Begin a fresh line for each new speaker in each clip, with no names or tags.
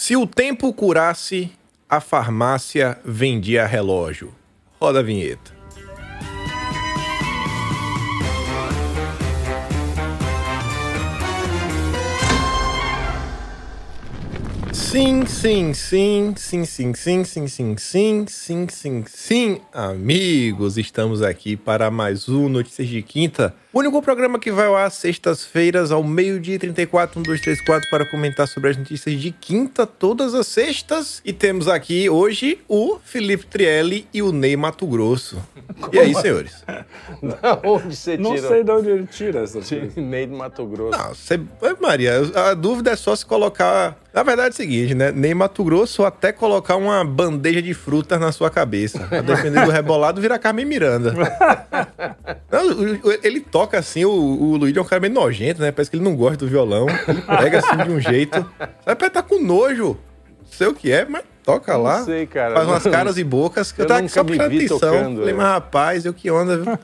Se o tempo curasse, a farmácia vendia relógio. Roda a vinheta. Sim, sim, sim, sim, sim, sim, sim, sim, sim, sim, sim, sim, amigos, estamos aqui para mais um Notícias de Quinta, o único programa que vai ao ar sextas-feiras ao meio-dia e 34, 1, 2, 3, 4 para comentar sobre as notícias de quinta todas as sextas. E temos aqui hoje o Felipe Trielli e o Ney Mato Grosso. E aí, senhores?
Da onde você tira?
Não sei de onde ele tira essa coisa.
Ney do Mato Grosso.
Não, você... Maria, a dúvida é só se colocar. Na verdade é o seguinte, né? Nem Mato Grosso ou até colocar uma bandeja de frutas na sua cabeça. A depender do rebolado, vira Carmen Miranda. Não, ele toca assim, o, o Luigi é um cara meio nojento, né? Parece que ele não gosta do violão. Ele pega assim de um jeito. Sabe, tá com nojo. Não sei o que é, mas toca
Não
lá.
sei, cara.
Faz umas caras e bocas. que Eu,
Eu
tava aqui só prestando atenção.
tocando,
Falei,
é.
mas rapaz, eu que onda, viu?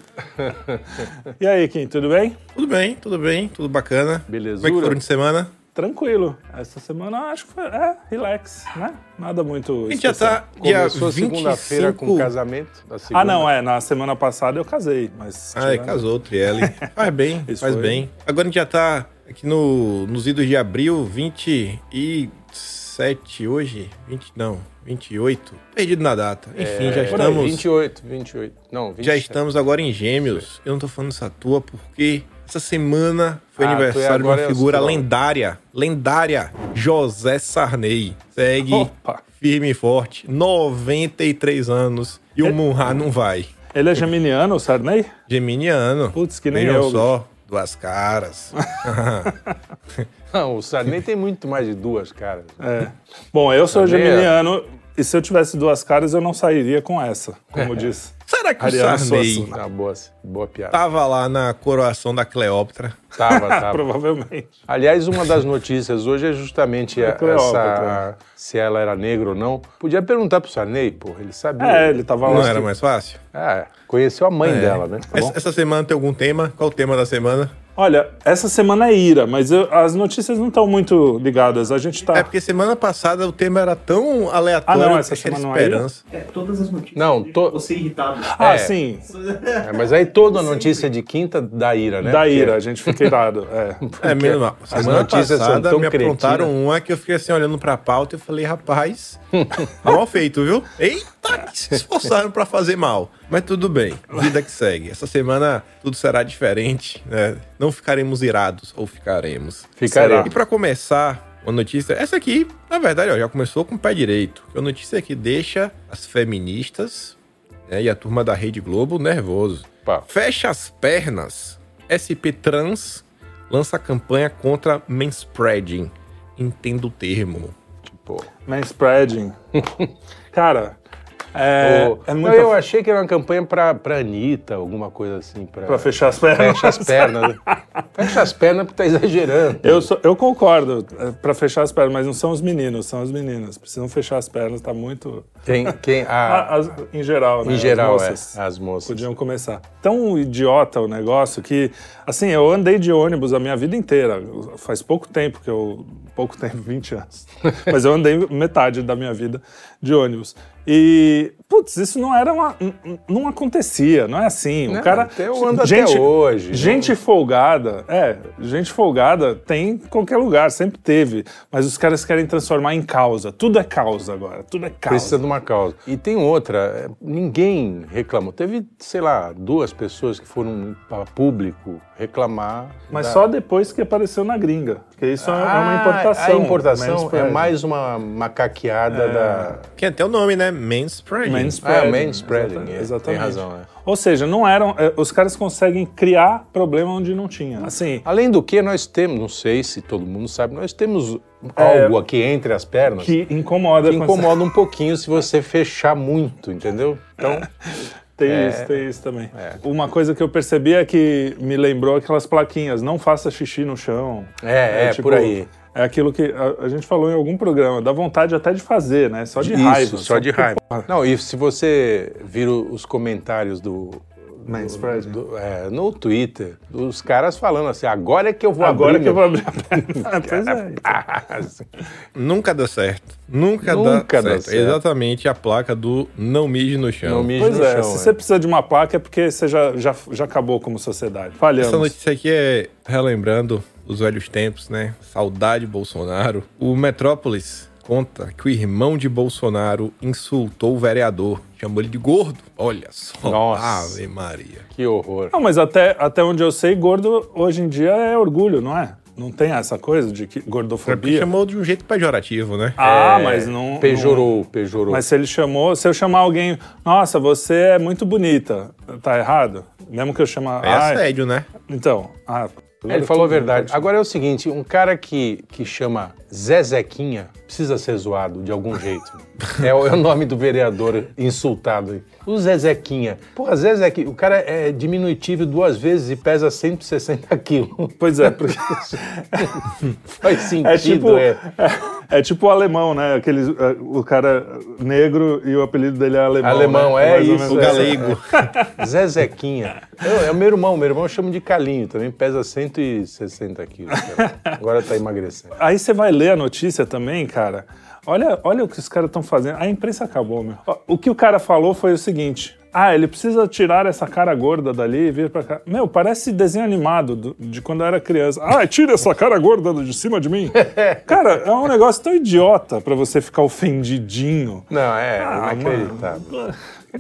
E aí, Kim, tudo bem?
Tudo bem, tudo bem, tudo bacana.
Belezura.
Como é que foram de semana?
Tranquilo. Essa semana acho que foi. É, relax, né? Nada muito.
A gente já
especial.
tá dia
Começou segunda-feira com
25...
casamento. da segunda.
Ah, não, é. Na semana passada eu casei, mas.
Ai,
tirando-
casou, Trielli. Faz bem,
Isso
faz
foi.
bem. Agora a gente já tá aqui no, nos idos de abril, 27 hoje? 20, não, 28. Perdido na data. Enfim, já
É, aí,
estamos.
28, 28. Não, 27.
Já estamos agora em gêmeos. Eu não tô falando essa tua porque essa semana foi
Ah, é
aniversário de uma
é
figura lendária. Lendária. José Sarney. Segue
Opa.
firme e forte. 93 anos. E o Munha não vai.
Ele é geminiano, o Sarney?
Geminiano.
Putz, que nem
Vejam
eu,
só. Duas caras.
Não, o Sarney tem muito mais de duas caras.
É. Bom, eu sou
Sarney é-
geminiano e se eu tivesse duas caras eu não sairia com essa, como disse.
Será que
Ariano
o Sarney
Suassuna.
Ah, boa, boa piada.
tava lá na coroação da Cleópatra?
Tava, tava.
Provavelmente.
Aliás, uma das notícias hoje é justamente a- essa, se ela era negra ou não. Podia perguntar pro Sarney, pô, ele sabia.
É, ele tava
Não
lá.
era mais fácil?
Ah, conheceu a mãe
É.
dela, né?
Tá
essa semana tem algum tema? Qual o tema da semana?
Olha, essa semana é ira, mas eu- as notícias não estão muito ligadas. A gente tá.
É porque semana passada o tema era tão aleatório
Ah, não, essa semana não é
esperança.
É, todas as notícias.
Não, to-
Você irritado.
Ah,
É.
sim.
É, mas aí toda a notícia de quinta da ira, né?
Da
Porque-
ira, a gente fica irado. É.
É, mesmo. mal.
as
Semana
notícias são
passada
tão
me aprontaram
cretinas.
uma que eu fiquei assim olhando pra pauta e falei, rapaz, mal feito, viu? Eita, que se esforçaram pra fazer mal. Mas tudo bem, vida que segue. Essa semana tudo será diferente, né? Não ficaremos irados, ou ficaremos.
Ficarei.
E pra começar, uma notícia. Essa aqui, na verdade, ó, já começou com o pé direito. É uma notícia que deixa as feministas né, e a turma da Rede Globo nervoso.
Pá.
Fecha as pernas. SP Trans lança campanha contra manspreading. Entenda o termo.
Tipo,
Manspreading. Cara, é,
o-
é
Não,
muito.
eu achei que era uma campanha pra, pra Anitta, alguma coisa assim. Pra,
Pra fechar as pernas.
Fecha as pernas. né? Fecha as pernas porque tá exagerando.
Eu, sou- eu concordo, é, pra fechar as pernas, mas não são os meninos, são as meninas. Precisam fechar as pernas, tá muito.
Quem, quem, a,
as- em geral, né?
em
as
geral,
moças
é. As moças.
Podiam começar. Tão idiota o negócio que, assim, eu andei de ônibus a minha vida inteira. Faz pouco tempo que eu. Pouco tempo, 20 anos. Mas eu andei metade da minha vida de ônibus. E, putz, isso não era uma. Não acontecia, não é assim. O
Não,
cara.
até eu ando até hoje,
Gente folgada, é, gente folgada tem em qualquer lugar, sempre teve. Mas os caras querem transformar em causa. Tudo é causa agora, tudo é causa.
Precisa de uma causa. E tem outra, é, ninguém reclamou. Teve, sei lá, duas pessoas que foram para público reclamar.
Mas
da-
só depois que apareceu na gringa. Porque isso é uma
Ah,
importação.
A importação é mais uma macaqueada da.
Que até o nome, né? Manspreading.
Manspreading.
Ah, manspreading,
Exata-
é,
Exatamente.
tem razão, é.
Ou seja, não eram. é, Os caras conseguem criar problema onde não tinha. Assim,
Além do que, nós temos, não sei se todo mundo sabe, nós temos
É,
algo aqui entre as pernas que,
que incomoda. com essa-
incomoda um pouquinho se você fechar muito, entendeu? Então,
Tem
É.
isso, tem isso também. Uma coisa que eu percebi é que me lembrou aquelas plaquinhas: não faça xixi no chão.
é, é, por aí.
É aquilo que a, a gente falou em algum programa, dá vontade até de fazer, né? Só de
Isso,
raiva.
só de
porque,
raiva.
porra,
Não, e se você vir o- os comentários do,
Manspreading.
do- é, no Twitter, os caras falando assim, agora é que eu vou
Agora
abrir.
que eu vou abrir a perna. pois é.
Nunca dá certo. Nunca,
Nunca
dá,
dá
certo.
certo.
Exatamente a placa do não mije no chão.
Não mije
Pois
no
é,
chão.
se
é.
você precisa de uma placa é porque você já, já, já acabou como sociedade. Falhamos.
Essa notícia aqui é relembrando os velhos tempos, né? Saudade Bolsonaro. O Metrópolis conta que o irmão de Bolsonaro insultou o vereador, chamou ele de gordo. Olha só.
Nossa.
Ave Maria.
Que horror.
Não, mas até, até onde eu sei, gordo hoje em dia é orgulho, não é? Não tem essa coisa de que
É porque
gordofobia.
chamou de um jeito pejorativo, né?
Ah,
É,
mas não.
Pejorou, pejorou.
não- Mas se ele chamou, se eu chamar alguém, nossa, você é muito bonita, tá errado? Mesmo que eu chamar.
É
"Ai",
assédio, né?
Então, ah,
É, ele falou a verdade. Agora é o seguinte, um cara que, que chama Zezequinha precisa ser zoado de algum jeito. É, o- é o nome do vereador insultado aí. O Zezequinha. Porra, Zezequinha, o cara é diminutivo duas vezes e pesa 160 quilos.
Pois é, porque
Faz sentido,
é tipo,
é.
é, é tipo o alemão, né? Aquele, é, o cara negro e o apelido dele é alemão.
Alemão,
né?
é
Mais
isso,
O
é.
galego.
Zezequinha. É, é o meu irmão, meu irmão chama de Calinho, também pesa 160 quilos. cara. Agora tá emagrecendo.
Aí você vai ler a notícia também, cara. Olha, olha o que os caras estão fazendo. A imprensa acabou, meu. O que o cara falou foi o seguinte: ah, ele precisa tirar essa cara gorda dali e vir pra cá. Meu, parece desenho animado do- de quando eu era criança. Ah, tira essa cara gorda de cima de mim. cara, é um negócio tão idiota pra você ficar ofendidinho.
Não, é
Ah,
inacreditável.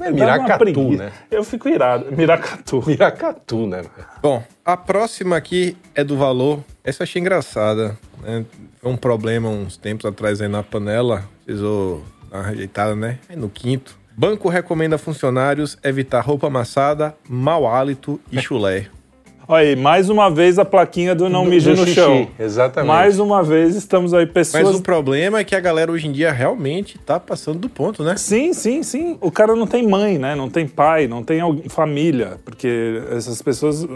É Miracatu, né?
Eu fico irado. Miracatu.
Miracatu, né?
Bom, a próxima aqui é do valor. Essa eu achei engraçada. Né? Foi um problema uns tempos atrás aí na panela. Precisou dar uma rejeitada, né? Aí no quinto. Banco recomenda a funcionários evitar roupa amassada, mau hálito e chulé.
Olha aí, mais uma vez a plaquinha do não mije no
xixi,
chão.
exatamente.
Mais uma vez estamos aí
Mas
pessoas
o problema é que a galera hoje em dia realmente tá passando do ponto, né?
Sim, sim, sim. O cara não tem mãe, né? Não tem pai, não tem família. Porque essas pessoas.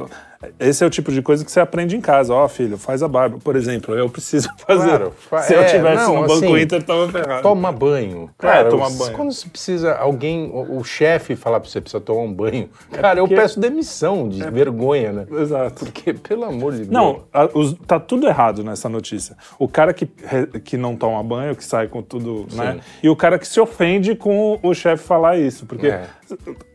Esse é o tipo de coisa que você aprende em casa. Ó, filho, faz a barba. Por exemplo, eu preciso fazer.
Claro,
Se eu
é,
tivesse
não,
no Banco
assim,
Inter, tava ferrado.
Toma banho.
É,
Cara,
tomar
os-
banho.
Quando você precisa, alguém, o, o chefe falar pra você, precisa tomar um banho. Cara,
porque-
eu peço demissão de vergonha, né?
Exato.
Porque, pelo amor de Deus.
Não, a- os- tá tudo errado nessa notícia. O cara que, que não toma banho, que sai com tudo, né? E o cara que se ofende com o chefe falar isso. Porque,
É.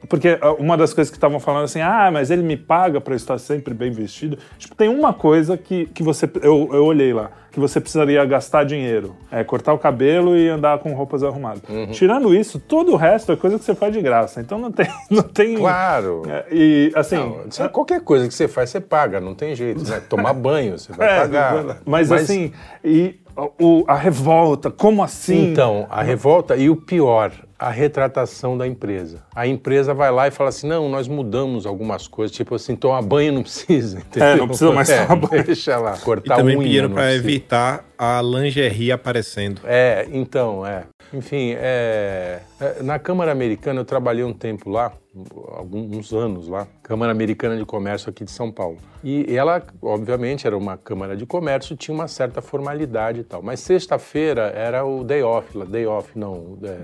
porque ah, uma das coisas que estavam falando assim, ah, mas ele me paga pra eu estar sempre bem vestido. Tipo, tem uma coisa que, que você. Eu, eu olhei lá, que você precisaria gastar dinheiro. É cortar o cabelo e andar com roupas arrumadas.
Uhum.
Tirando isso, todo o resto é coisa que você faz de graça. Então não tem. Não tem
Claro.
É, e assim.
Não, é qualquer coisa que você faz, você paga, não tem jeito, né? Tomar banho, você vai
É,
pagar.
Mas, assim, e o, a revolta, como assim?
Então, a revolta e o pior, a retratação da empresa. A empresa vai lá e fala assim: não, nós mudamos algumas coisas, tipo assim, tomar banho não precisa. Entendeu?
É, não precisa mais tomar banho.
Deixa lá.
E
Cortar
também
unha,
pediram
precisa.
evitar a lingerie aparecendo.
É, então, é. Enfim, é, é, na Câmara Americana eu trabalhei um tempo lá, alguns anos lá, Câmara Americana de Comércio aqui de São Paulo. E ela, obviamente, era uma Câmara de Comércio, tinha uma certa formalidade e tal. Mas sexta-feira era o day off, lá, day off não. É, é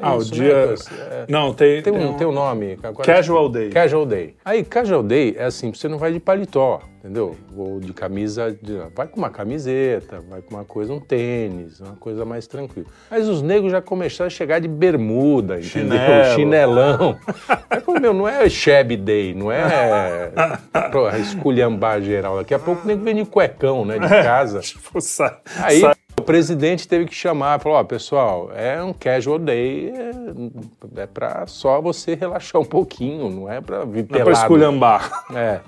Ah, o
isso,
dia.
né? É,
Não, tem.
tem um,
um-
tem um nome.
Casual day.
Casual day. Aí, casual day é assim, você não vai de paletó, entendeu? Ou de camisa, de- vai com uma camiseta, vai com uma coisa, um tênis, uma coisa mais tranquila. Mas os negros já começaram a chegar de bermuda, entendeu?
Chinelo.
Chinelão. Aí, pô, meu, não é shabby day, não é pô, esculhambar geral. Daqui a pouco o nego vem de cuecão, né, de casa.
Tipo, sai,
Aí
sai-
o presidente teve que chamar, falou, ó, pessoal, é um casual day, é, é pra só você relaxar um pouquinho, não é pra vir
não é pra esculhambar.
É.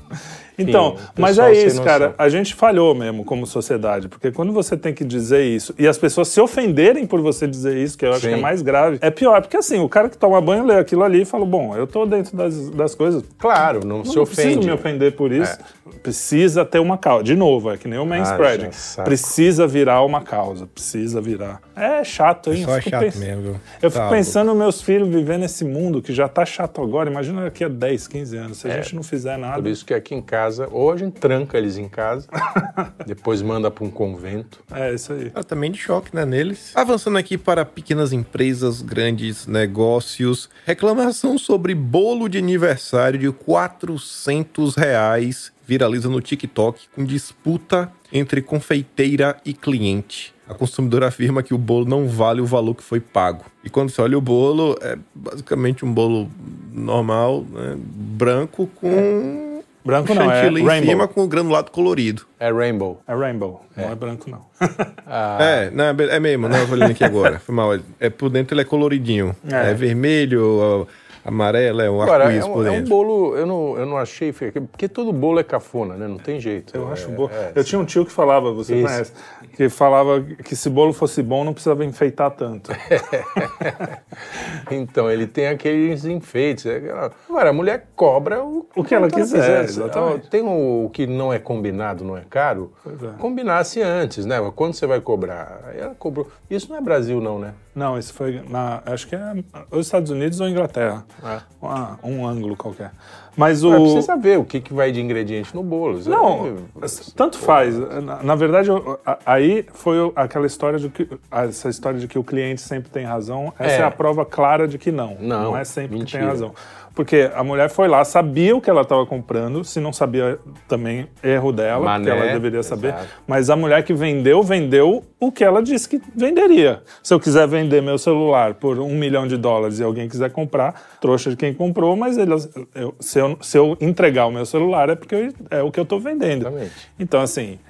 Então,
Enfim,
mas é isso, cara. A gente falhou mesmo como sociedade, porque quando você tem que dizer isso e as pessoas se ofenderem por você dizer isso, que eu acho
Sim.
que é mais grave, é pior. Porque assim, o cara que toma banho lê aquilo ali e fala: Bom, eu tô dentro das, das coisas.
Claro, não, se
Não preciso
ofende.
me ofender por isso. Precisa ter uma causa. De novo, é que nem o manspreading.
já saco.
precisa virar uma causa. Precisa virar. É chato, hein?
Só é
fico
chato
pens-
mesmo, viu?
Eu fico
Tá
pensando nos meus filhos vivendo nesse mundo que já tá chato agora. Imagina daqui a 10, 15 anos. Se a gente não fizer nada.
Por isso que aqui em casa casa, ou a gente tranca eles em casa, depois manda para um convento.
É isso aí.
Tratamento de choque, né, neles. Avançando aqui para pequenas empresas, grandes negócios. Reclamação sobre bolo de aniversário de 400 reais viraliza no TikTok com disputa entre confeiteira e cliente. A consumidora afirma que o bolo não vale o valor que foi pago. E quando você olha o bolo, é basicamente um bolo normal, né, branco com
Branco não, é
em
rainbow.
cima com granulado colorido.
É rainbow.
É rainbow, não é branco não.
Ah,
É, não, é é mesmo, não, eu tô olhando aqui agora. Foi mal. É, por dentro ele é coloridinho. É,
É.
vermelho, amarelo, é um
Agora, é
arco-íris
um,
por
é um
dentro.
bolo, eu não, eu não achei porque todo bolo é cafona, né? Não tem jeito.
Eu
É,
acho bom.
é.
Eu tinha um tio que falava, você
Isso.
conhece, que falava que se bolo fosse bom não precisava enfeitar tanto.
Então, ele tem aqueles enfeites. é Agora, a mulher cobra o,
O que ela quiser, exatamente.
Tem o, que não é combinado, não é caro.
É.
Combinasse antes, né? Quando você vai cobrar? Aí ela cobrou. Isso não é Brasil, não, né?
Não, isso foi na, acho que é os Estados Unidos ou Inglaterra.
Ah.
Ah, um ângulo qualquer. Mas o
Mas precisa ver o que, que vai de ingrediente no bolo. Isso
Não, tanto faz. Na, na verdade, eu- a- aí foi aquela história de que essa história de que o cliente sempre tem razão. Essa é,
É.
a prova clara de que não.
Não,
é sempre que
mentira.
tem razão. Porque a mulher foi lá, sabia o que ela estava comprando, se não sabia também erro dela,
Mané,
porque ela deveria saber.
exato.
Mas a mulher que vendeu, vendeu o que ela disse que venderia. Se eu quiser vender meu celular por um milhão de dólares e alguém quiser comprar, trouxa de quem comprou, mas ele, eu- se, eu, se eu entregar o meu celular é porque eu- é o que eu estou vendendo.
Exatamente.
Então, assim,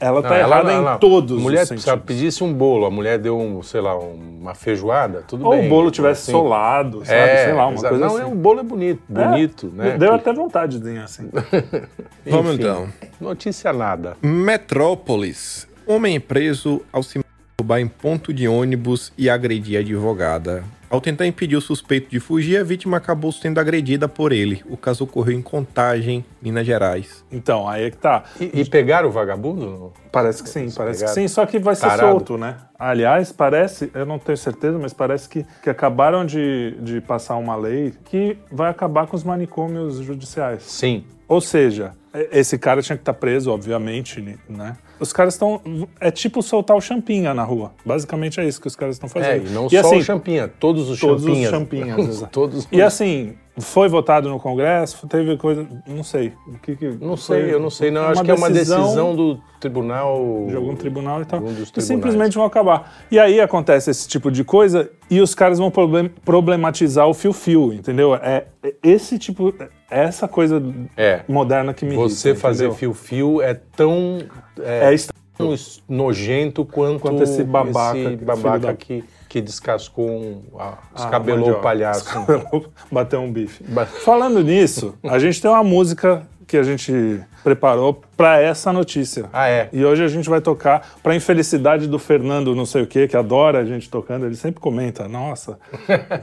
ela está
Não, ela-
errada
ela-
em todos
mulher,
os
Se ela pedisse um bolo, a mulher deu, um, sei lá, uma feijoada, tudo
Ou
bem.
o bolo tivesse
assim.
solado, sabe?
É,
Sei lá, uma
exato.
coisa
Não,
assim.
é, o bolo é bonito, bonito,
É,
né?
Deu
Que-
até vontadezinha, assim.
Vamos
enfim,
então.
Notícia nada.
Metrópolis. Homem é preso ao se masturbar em ponto de ônibus e agredir a advogada. Ao tentar impedir o suspeito de fugir, a vítima acabou sendo agredida por ele. O caso ocorreu em Contagem, Minas Gerais.
Então, aí é que tá.
E, e pegaram o vagabundo?
Parece que sim, parece que sim, só que vai ser
Tarado.
solto, né? Aliás, parece, eu não tenho certeza, mas parece que, que acabaram de, de passar uma lei que vai acabar com os manicômios judiciais.
Sim.
Ou seja, esse cara tinha que estar preso, obviamente, né? Os caras estão. É tipo soltar o champinha na rua. Basicamente é isso que os caras estão
É,
fazendo.
e não
e
só
assim,
o champinha, todos os
todos os
champinhas.
champinhas, exato.
todos
E assim, foi votado no Congresso, teve coisa. Não sei. O que, que
Não sei, eu não sei. Não, acho que é uma decisão do tribunal.
de algum tribunal e tal. e simplesmente vão acabar. E aí acontece esse tipo de coisa e os caras vão problem- problematizar o fio-fio, entendeu? É é esse tipo, é essa coisa
É.
moderna que me
Você
irrita,
fazer fio-fio é tão.
É,
É, tão nojento quanto,
Quanto esse babaca,
esse babaca
da-
que, que descascou um. ah,
Ah,
Descabelou
mandioca.
o palhaço.
Descabelou, Bateu um bife. Falando nisso, a gente tem uma música que a gente preparou para essa notícia.
Ah, é.
E hoje a gente vai tocar para infelicidade do Fernando, não sei o quê, que adora a gente tocando. Ele sempre comenta: Nossa,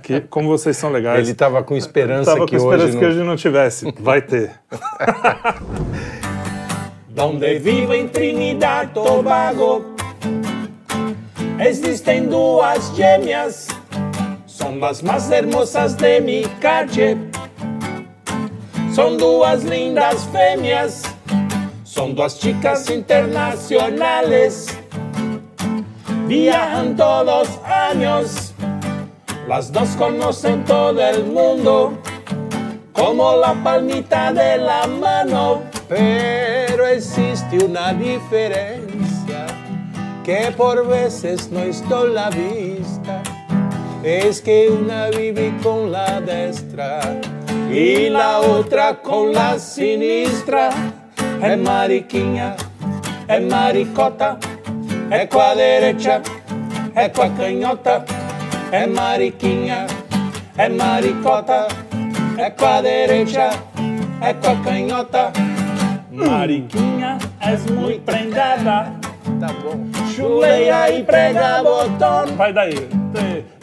que, como vocês são legais.
Ele tava com esperança
Tava
que
com esperança
hoje.
que
não-
hoje não tivesse. Vai ter.
Donde vivo em Trinidad Tobago Existem duas gêmeas São las más hermosas de mi calle São duas lindas fêmeas São duas chicas internacionales Viajan todos años Las dos conocen todo el mundo como la palmita de la mano. Pero existe una diferencia que por veces no estoy la vista. Es que una vive con la destra y la otra con la sinistra. Es mariquinha, es maricota, é com a derecha, é com a canhota. É mariquinha, é maricota, é com a derecha, é com a canhota. Mariquinha, és muito prendada.
Tá bom.
Chuleia e prega botão.
Vai daí.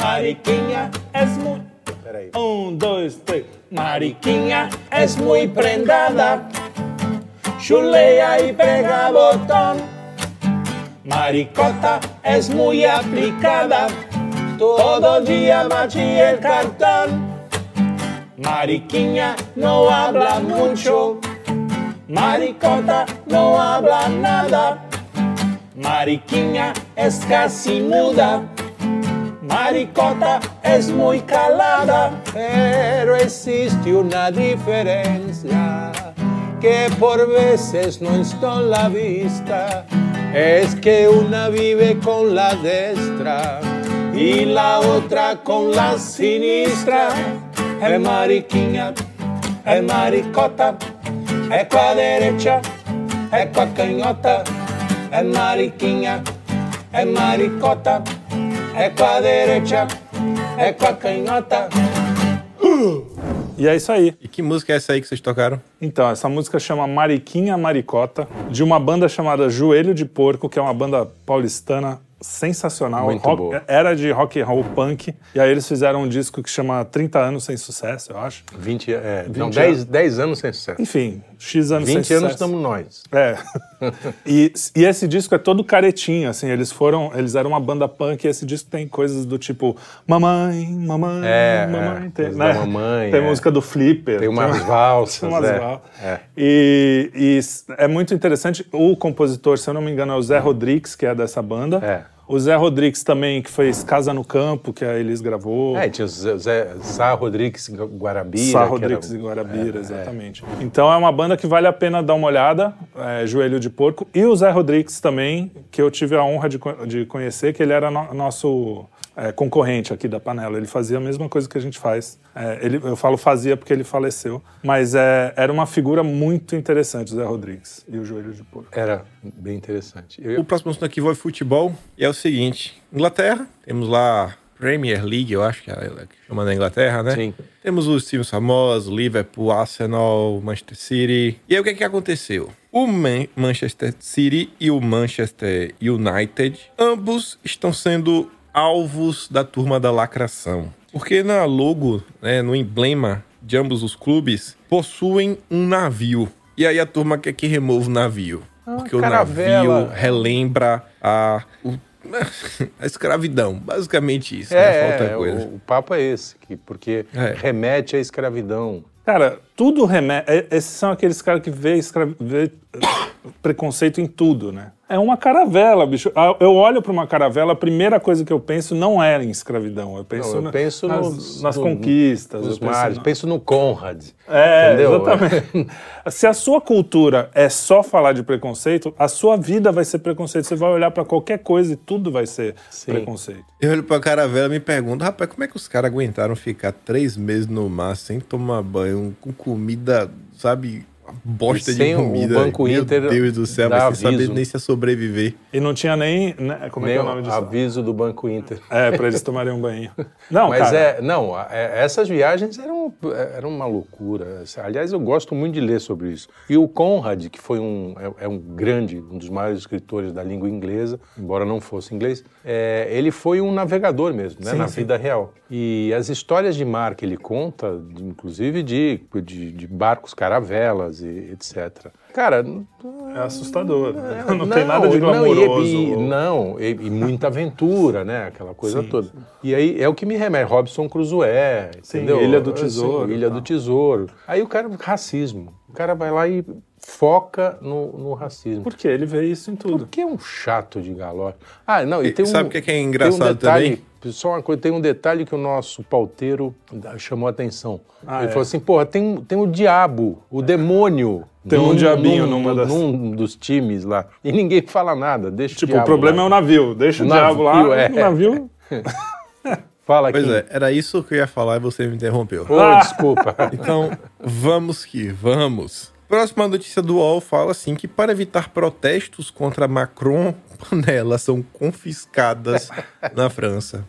Mariquinha, és muito.
Peraí.
Um, dois, três.
Mariquinha, és muito prendada. Chuleia e prega botão. Maricota, és muy aplicada. Todo día bate el cartón. Mariquinha no habla mucho, Maricota no habla nada. Mariquinha es casi muda. Maricota es muy calada, pero existe una diferencia que por veces no está en la vista. Es que una vive con la destra y la otra con la sinistra. Es mariquinha, es maricota, es qua derecha, es qua canhota, es mariquinha, es maricota, es qua derecha, es qua canhota.
E é isso aí.
E que música é essa aí que vocês tocaram?
Então, essa música chama Mariquinha Maricota, de uma banda chamada Joelho de Porco, que é uma banda paulistana sensacional.
Muito
Rock-
boa.
Era de rock and roll punk. E aí eles fizeram um disco que chama 30 anos sem sucesso, eu acho.
20, é,
20
não, 10, 10 anos sem sucesso.
Enfim, X anos
20
sem
anos estamos nós.
É. e, e esse disco é todo caretinho, assim, eles foram, eles eram uma banda punk e esse disco tem coisas do tipo Mamãe, mamãe,
É,
mamãe.
é,
tem,
da mamãe,
tem
é.
música do Flipper.
Tem umas valsas,
tem umas
é,
val-
é.
E, e é muito interessante, o compositor, se eu não me engano, é o Zé Rodrigues, que é dessa banda.
É.
O Zé Rodrigues também, que fez Casa no Campo, que a Elis gravou.
É, tinha o Zé, Zé Sá Rodrigues Guarabira.
Sá Rodrigues
era-
e Guarabira, exatamente. Então é uma banda que vale a pena dar uma olhada, é, Joelho de Porco. E o Zé Rodrigues também, que eu tive a honra de, de conhecer, que ele era no- nosso é, concorrente aqui da Panela. Ele fazia a mesma coisa que a gente faz. É, ele, eu falo fazia porque ele faleceu, mas é, era uma figura muito interessante, o Zé Rodrigues e o Joelho de Porco.
Era bem interessante. Eu-
O próximo assunto aqui vai futebol. E é o seguinte: Inglaterra, temos lá Premier League, eu acho que é ela que chama na Inglaterra, né?
Sim.
Temos os times famosos: Liverpool, Arsenal, Manchester City. E aí o que, é que aconteceu? O Man- Manchester City e o Manchester United, ambos estão sendo alvos da turma da lacração. Porque na logo, né, no emblema de ambos os clubes, possuem um navio. E aí a turma quer que remova o navio. Porque o navio relembra a, o- a escravidão. Basicamente isso, né?
É,
Falta
é,
coisa.
o, o papo é esse, que, porque
É.
remete à escravidão.
Cara, tudo remete. é- Esses são aqueles caras que vê, escra- vê preconceito em tudo, né? É uma caravela, bicho. Ah, Eu olho para uma caravela, a primeira coisa que eu penso não é em escravidão. Eu penso,
Não, eu
na-
penso
nas,
nos-
nas conquistas.
Nos
eu penso
mares,
na-
penso no Conrad.
É,
entendeu?
exatamente. Se a sua cultura é só falar de preconceito, a sua vida vai ser preconceito. Você vai olhar para qualquer coisa e tudo vai ser
Sim.
preconceito.
Eu olho pra caravela e me pergunto, rapaz, como é que os caras aguentaram ficar três meses no mar sem tomar banho, com comida, sabe, bosta
sem
de
o
comida.
Banco
Meu
Inter
Deus do céu, saber
aviso.
nem se sobreviver.
E não tinha nem. né, como é que é
Nem
o nome disso?
aviso do Banco Inter.
É, para eles tomarem um banho. Não,
Mas
cara.
é, não, é, essas viagens eram, eram uma loucura. Aliás, eu gosto muito de ler sobre isso. E o Conrad, que foi um, é, é um grande, um dos maiores escritores da língua inglesa, embora não fosse inglês, é, ele foi um navegador mesmo, né,
Sim,
na
sim.
vida real. E as histórias de mar que ele conta, de- inclusive de, de, de barcos caravelas e etc. Cara,
É assustador. né?
é,
Não, tem nada de
não,
glamouroso.
e- e- não, e, e muita aventura, né? Aquela coisa
Sim,
toda. E aí é o que me remete. Robson Crusoe,
Sim,
entendeu?
Ilha do Tesouro,
Ilha
tá.
do Tesouro. Aí o cara, racismo. O cara vai lá e foca no, no racismo.
Porque ele vê isso em tudo.
Porque é um chato de galope. Ah, não, e
E
tem um.
sabe o que é é
tem um
engraçado
detalhe, Só uma coisa, tem um detalhe que o nosso pauteiro chamou a atenção.
Ah,
Ele
é?
falou assim: porra, tem, tem o diabo, o demônio.
Tem um
num-
diabinho
num,
numa das-
num dos times lá. E ninguém fala nada. Deixa
Tipo,
o diabo
o problema
lá.
é o navio. Deixa o,
O
diabo
navio,
lá.
é.
O navio.
Fala aqui.
Pois é, era isso que eu ia falar e você me interrompeu.
Ô,
Ah.
desculpa.
Então, vamos que vamos. Próxima notícia do UOL fala assim que para evitar protestos contra Macron, panelas são confiscadas na França.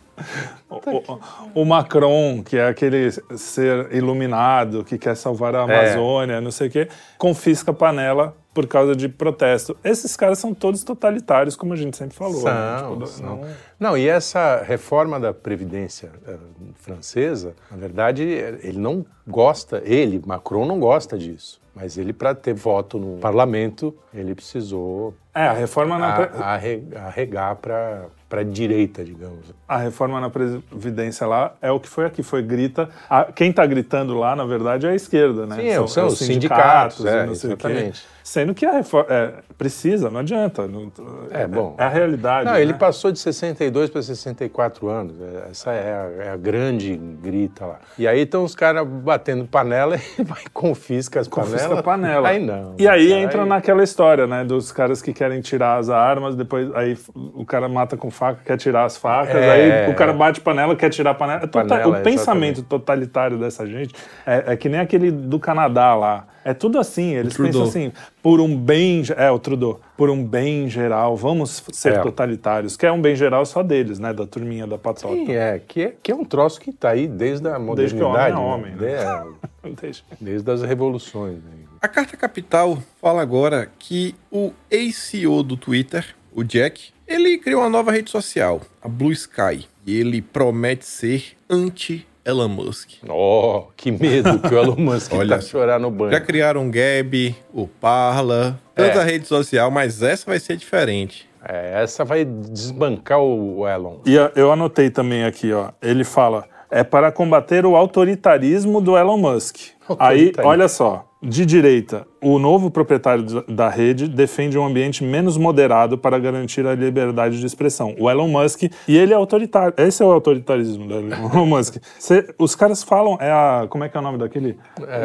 O, o- o Macron, que é aquele ser iluminado que quer salvar a Amazônia, não sei o quê, confisca a panela por causa de protesto. Esses caras são todos totalitários, como a gente sempre falou. né?
São,
Tipo,
são.
não-
Não, e essa reforma da Previdência eh, francesa, na verdade, ele não gosta, ele, Macron, não gosta disso. Mas ele, para ter voto no parlamento, ele precisou
É, a reforma na,
a- arre- arregar para a direita, digamos.
a reforma na Previdência lá é o que foi aqui, foi grita. a- quem está gritando lá, na verdade, é a esquerda, né?
Sim, são, os sindicatos,
e
é,
não sei o quê.
exatamente.
Sendo que a reforma é, precisa, não adianta. Não,
É, bom.
É a realidade.
Não,
né?
ele passou de 62 para 64 anos. É, Essa é a, é a grande grita lá. E aí estão os caras batendo panela e vai confisca as
Confisca
panelas.
a panela.
Aí não.
E aí
Aí-
entra naquela história, né? Dos caras que querem tirar as armas, depois aí o cara mata com faca, quer tirar as facas,
É.
aí o cara bate panela, quer tirar a panela. É tota-
Panela,
o pensamento totalitário dessa gente é, é que nem aquele do Canadá lá. É tudo assim, eles pensam assim, por um bem. É, o Trudeau. Por um bem geral, vamos ser
É.
totalitários. Que é um bem geral só deles, né? Da turminha da patota.
Sim, é que, é, que é um troço que está aí desde a
Desde que o homem é
modernidade.
homem,
né? É, desde as revoluções. né?
A Carta Capital fala agora que o ex-CEO do Twitter, o Jack, ele criou uma nova rede social, a Blue Sky. E ele promete ser anti-Elon Musk.
Oh, que medo que o Elon Musk
Olha
tá chorar no banho.
Já criaram o Gab, o Parla, tanta
É.
rede social, mas essa vai ser diferente.
É, essa vai desbancar o Elon.
E eu anotei também aqui, ó. Ele fala: é para combater o autoritarismo do Elon Musk. Aí, olha só. De direita, o novo proprietário da- rede defende um ambiente menos moderado para garantir a liberdade de expressão. O Elon Musk, e ele é autoritário. Esse é o autoritarismo do Elon Musk. Cê- os caras falam, é a. Como é que é o nome daquele?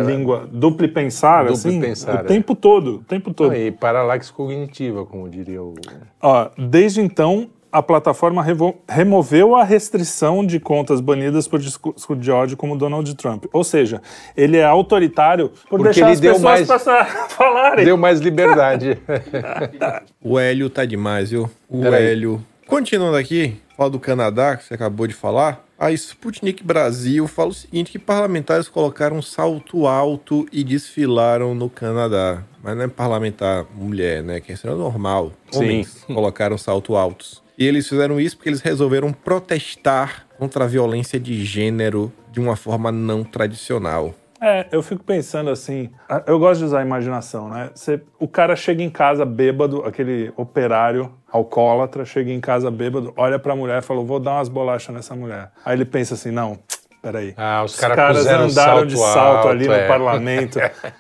Língua. Duplo pensar, assim?
pensar,
o
é.
tempo todo. O tempo todo.
E paralaxe cognitiva, como diria o.
Ó, desde então, a plataforma revo- removeu a restrição de contas banidas por discurso de ódio como Donald Trump. Ou seja, ele é autoritário por
Porque
deixar
ele
as
deu
pessoas
mais-
passar, falarem.
Deu mais liberdade.
O Hélio tá demais, viu? O
Peraí.
Hélio. Continuando aqui, fala do Canadá, que você acabou de falar. A Sputnik Brasil fala o seguinte: que parlamentares colocaram um salto alto e desfilaram no Canadá. Mas não é parlamentar mulher, né? Que isso é normal.
Sim.
Homens colocaram salto altos. E eles fizeram isso porque eles resolveram protestar contra a violência de gênero de uma forma não tradicional.
É, eu fico pensando assim, eu gosto de usar a imaginação, né? Você- o cara chega em casa bêbado, aquele operário alcoólatra, chega em casa bêbado, olha pra mulher e fala, vou dar umas bolachas nessa mulher. Aí ele pensa assim, não, peraí.
Ah, os
Os
cara
caras andaram
salto
de salto
alto,
ali no
é.
parlamento.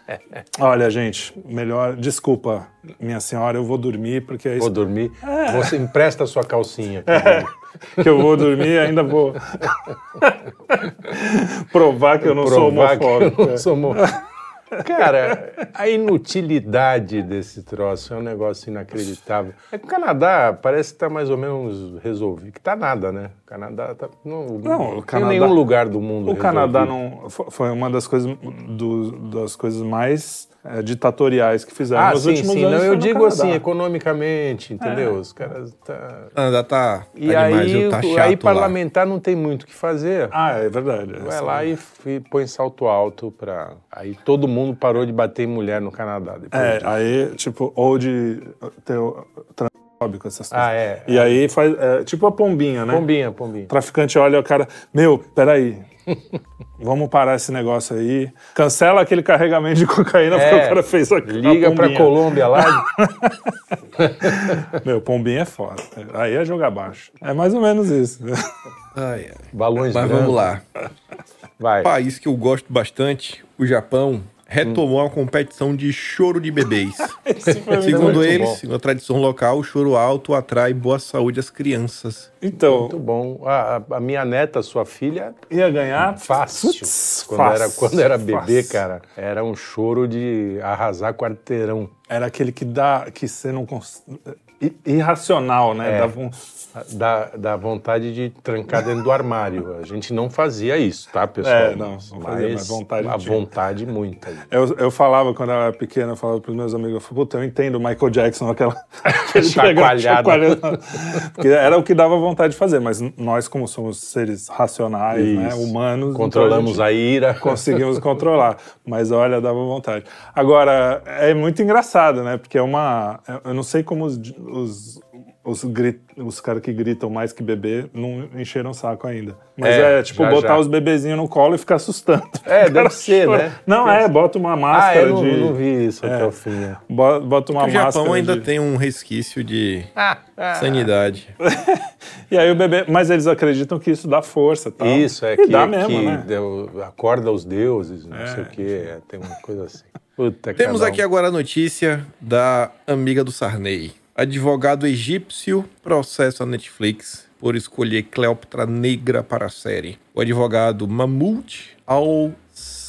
Olha, gente, melhor. Desculpa, minha senhora, eu vou dormir, porque é
Vou
isso
dormir.
É.
Você empresta a sua calcinha. comigo.
que eu vou dormir e ainda vou provar que eu não sou
Provar que eu
homofóbico.
não
é.
sou homofóbico. Cara, a inutilidade desse troço é um negócio inacreditável. É que o Canadá parece que tá mais ou menos resolvido. Que tá nada, né? O Canadá tá. Não,
Não, o
tem
Canadá-
nenhum lugar do mundo.
O Canadá não fo- foi uma das coisas do- das coisas mais é, ditatoriais que fizeram
Ah,
nos
sim,
últimos
sim.
anos.
Não, eu digo
Canadá.
assim, economicamente, entendeu? Os caras tá.
O Canadá tá, tá
E
demais,
aí,
viu? Tá chato
aí
lá.
parlamentar não tem muito o que fazer.
Ah, é verdade.
Vai
Essa-
lá e, f- põe salto alto pra. Aí todo mundo parou de bater em mulher no Canadá. Depois
É,
disso.
aí, tipo, ou de ter essas coisas.
Ah, é.
E aí faz. é, tipo a pombinha, né?
Pombinha, pombinha.
O traficante olha o cara, meu, peraí. Vamos parar esse negócio aí. Cancela aquele carregamento de cocaína porque
É,
o cara fez aqui.
Liga pra Colômbia lá.
Meu, pombinha é foda. Aí é jogar baixo. É mais ou menos isso.
Ai, ai.
balões
Mas
brancos.
vamos lá.
Vai.
país que eu gosto bastante, o Japão, retomou a competição de choro de bebês. Segundo eles,
bom.
segundo a tradição local, o choro alto atrai boa saúde às crianças.
Então,
Muito bom. A, a- minha neta, sua filha,
ia ganhar
fácil.
Putz,
quando,
fácil,
era, quando era bebê,
fácil.
cara, era um choro de arrasar quarteirão.
Era aquele que dá, que você não cons... irracional, né?
É.
Dava um...
Da, da vontade de trancar dentro do armário. A gente não fazia isso, tá, pessoal?
É, não, não fazia, mas vontade
A
tinha.
vontade muita.
Eu, eu falava quando eu era pequeno, eu falava pros meus amigos, eu falava, puta, eu entendo o Michael Jackson, aquela pegava,
Chacoalhada.
Porque era o que dava vontade de fazer, mas nós, como somos seres racionais, né, humanos, então
Controlamos
a
a
gente
ira.
conseguimos controlar. Mas olha, dava vontade. Agora, é muito engraçado, né? Porque é uma. Eu não sei como os, os, os, os caras que gritam mais que bebê não encheram o saco ainda. Mas
É,
é, tipo
já,
botar
já.
os bebezinhos no colo e ficar assustando.
É, deve ser,
chora.
né?
Não, é, bota uma
Ah,
máscara
eu não,
de.
não vi isso até o fim. é.
bo- Bota uma
o Japão
máscara.
ainda
de-
tem um resquício de
Ah,
sanidade.
E aí o bebê. Mas eles acreditam que isso dá força. Tal.
Isso, é
E
que,
dá mesmo,
que
né?
deu- acorda os deuses, não
É,
sei o quê, é, tem uma coisa assim. Puta,
Temos
um.
aqui agora a notícia da amiga do Sarney. Advogado egípcio processa a Netflix por escolher Cleópatra negra para a série. O advogado Mahmoud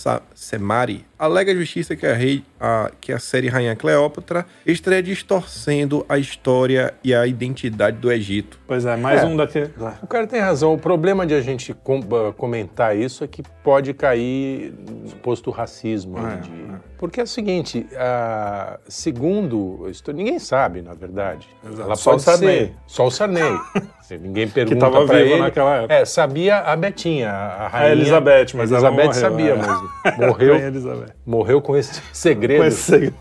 Al-Semari alega a justiça que a, rei, a- que a série Rainha Cleópatra estaria distorcendo a história e a identidade do Egito.
Pois é, mais
É.
um daquele.
O cara tem razão. O problema de a gente com- comentar isso é que pode cair no suposto racismo.
É,
de- Porque é o seguinte, ah, segundo, ninguém sabe, na verdade.
Exato.
Ela
Só
pode
o Sarney.
ser só o Sarney. Se ninguém pergunta
tava
pra
vivo
ele.
naquela época.
É, sabia a Betinha, a rainha.
Elizabeth, mas ela
Elizabeth
morreu,
sabia,
é.
mas
Rainha
morreu,
Elizabeth.
morreu com esse segredo.
Com esse segredo.